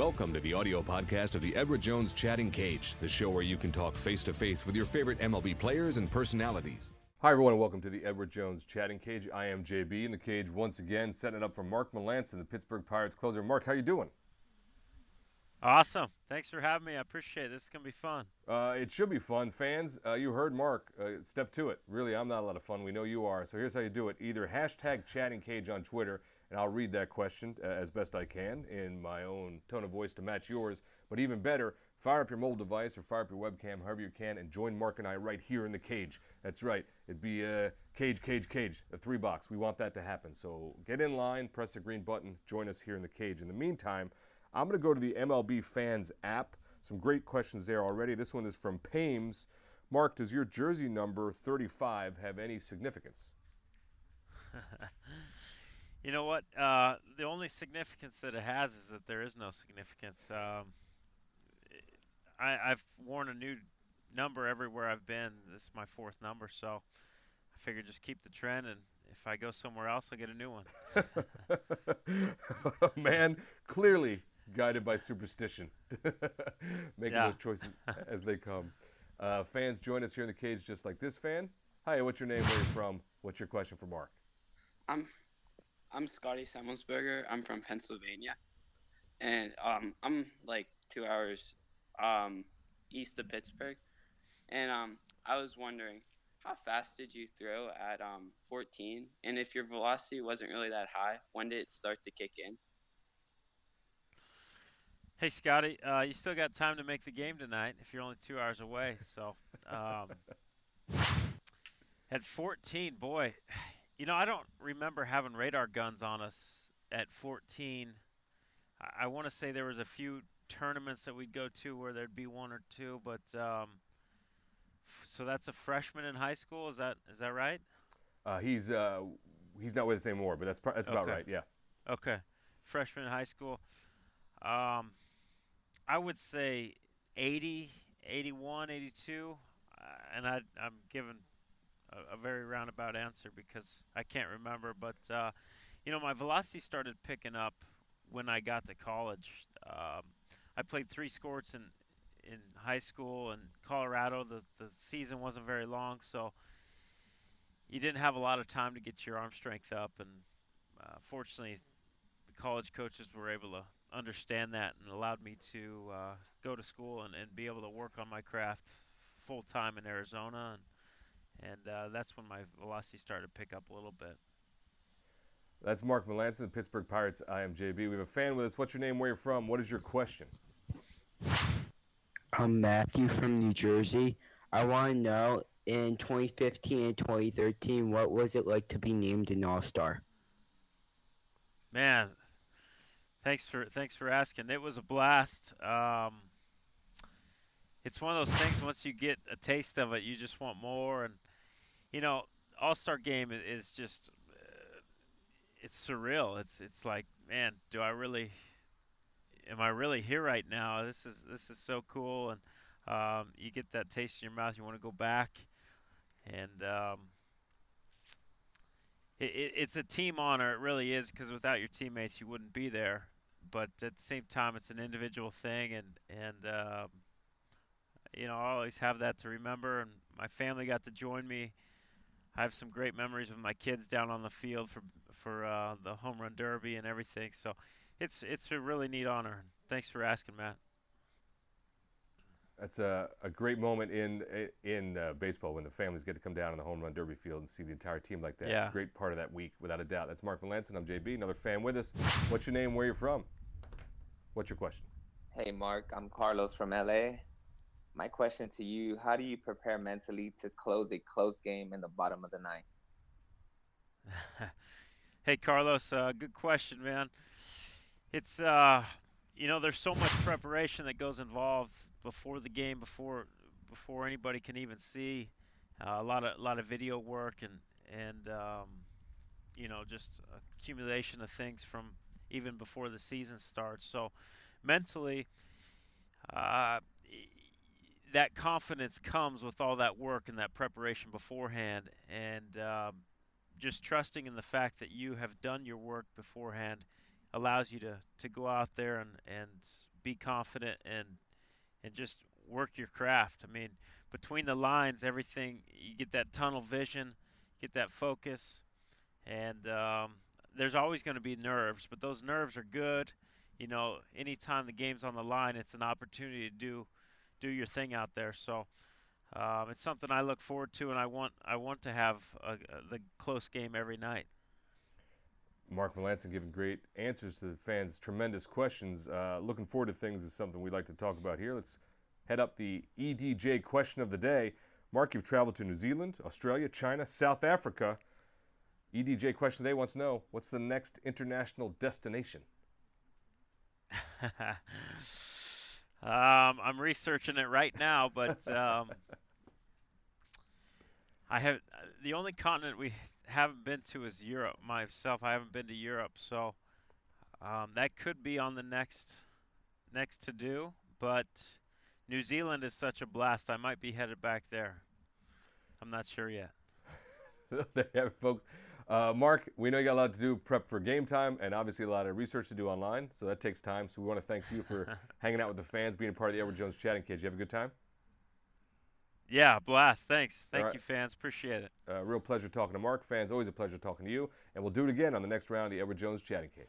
Welcome to the audio podcast of the Edward Jones Chatting Cage, the show where you can talk face to face with your favorite MLB players and personalities. Hi, everyone, and welcome to the Edward Jones Chatting Cage. I am JB in the cage once again, setting it up for Mark Melancon, the Pittsburgh Pirates closer. Mark, how you doing? Awesome. Thanks for having me. I appreciate it. This is going to be fun. Uh, it should be fun. Fans, uh, you heard Mark. Uh, step to it. Really, I'm not a lot of fun. We know you are. So here's how you do it. Either hashtag chatting cage on Twitter, and I'll read that question uh, as best I can in my own tone of voice to match yours. But even better, fire up your mobile device or fire up your webcam, however you can, and join Mark and I right here in the cage. That's right. It'd be a uh, cage, cage, cage, a three box. We want that to happen. So get in line, press the green button, join us here in the cage. In the meantime, I'm going to go to the MLB Fans app. Some great questions there already. This one is from Pames. Mark, does your jersey number 35 have any significance? you know what? Uh, the only significance that it has is that there is no significance. Um, I, I've worn a new number everywhere I've been. This is my fourth number, so I figured just keep the trend, and if I go somewhere else, I'll get a new one. Man, clearly guided by superstition, making yeah. those choices as they come. Uh, fans join us here in the cage, just like this fan. Hi, what's your name? Where you from? What's your question for Mark? I'm I'm Scotty Semmelsberger. I'm from Pennsylvania, and um, I'm like two hours um, east of Pittsburgh. And um, I was wondering, how fast did you throw at um, 14? And if your velocity wasn't really that high, when did it start to kick in? Hey, Scotty, uh, you still got time to make the game tonight if you're only two hours away. So, um, at 14, boy, you know, I don't remember having radar guns on us at 14. I, I want to say there was a few tournaments that we'd go to where there'd be one or two, but um, f- so that's a freshman in high school. Is that is that right? Uh, he's uh, he's not with us anymore, but that's that's about okay. right. Yeah. Okay, freshman in high school. Um, I would say 80, 81, 82, uh, and I, I'm giving a, a, very roundabout answer because I can't remember. But uh, you know, my velocity started picking up when I got to college. Um, I played three sports in in high school and Colorado. The the season wasn't very long, so you didn't have a lot of time to get your arm strength up. And uh, fortunately, the college coaches were able to understand that and allowed me to uh, go to school and, and be able to work on my craft full time in Arizona, and and uh, that's when my velocity started to pick up a little bit. That's Mark Melancon, Pittsburgh Pirates. I am JB. We have a fan with us. What's your name? Where you're from? What is your question? I'm Matthew from New Jersey. I want to know in 2015 and 2013, what was it like to be named an All Star? Man, Thanks for thanks for asking. It was a blast. Um, it's one of those things. Once you get a taste of it, you just want more. And you know, All Star Game is just uh, it's surreal. It's it's like, man, do I really? Am I really here right now? This is this is so cool, and um, you get that taste in your mouth. You want to go back, and um, it, it's a team honor. It really is because without your teammates, you wouldn't be there. But at the same time, it's an individual thing, and and um, you know I always have that to remember. And my family got to join me. I have some great memories of my kids down on the field for for uh, the home run derby and everything. So it's it's a really neat honor. Thanks for asking, Matt. That's a, a great moment in in uh, baseball when the families get to come down on the home run derby field and see the entire team like that. Yeah. It's a great part of that week, without a doubt. That's Mark Melancon. I'm JB, another fan with us. What's your name? Where you from? What's your question? Hey, Mark. I'm Carlos from LA. My question to you: How do you prepare mentally to close a close game in the bottom of the ninth? hey, Carlos. Uh, good question, man. It's uh, you know, there's so much preparation that goes involved before the game, before before anybody can even see. Uh, a lot of a lot of video work and and um, you know just accumulation of things from even before the season starts. So mentally, uh, that confidence comes with all that work and that preparation beforehand, and um, just trusting in the fact that you have done your work beforehand. allows you to, to go out there and, and be confident and and just work your craft. I mean, between the lines, everything you get that tunnel vision, get that focus, and um, there's always going to be nerves, but those nerves are good. You know, anytime the game's on the line, it's an opportunity to do do your thing out there. So um, it's something I look forward to, and I want I want to have a, a, the close game every night. Mark Melancon giving great answers to the fans' tremendous questions. Uh, looking forward to things is something we'd like to talk about here. Let's head up the EDJ question of the day. Mark, you've traveled to New Zealand, Australia, China, South Africa. EDJ question they wants to know what's the next international destination? um, I'm researching it right now, but um, I have the only continent we haven't been to is Europe. Myself, I haven't been to Europe, so um, that could be on the next next to do. But New Zealand is such a blast. I might be headed back there. I'm not sure yet. there you have it, folks. Uh, Mark, we know you got a lot to do prep for game time and obviously a lot of research to do online, so that takes time. So we want to thank you for hanging out with the fans, being a part of the Edward Jones chatting cage. You have a good time? Yeah, blast. Thanks. Thank right. you, fans. Appreciate it. Uh, real pleasure talking to Mark. Fans, always a pleasure talking to you. And we'll do it again on the next round of the Edward Jones chatting cage.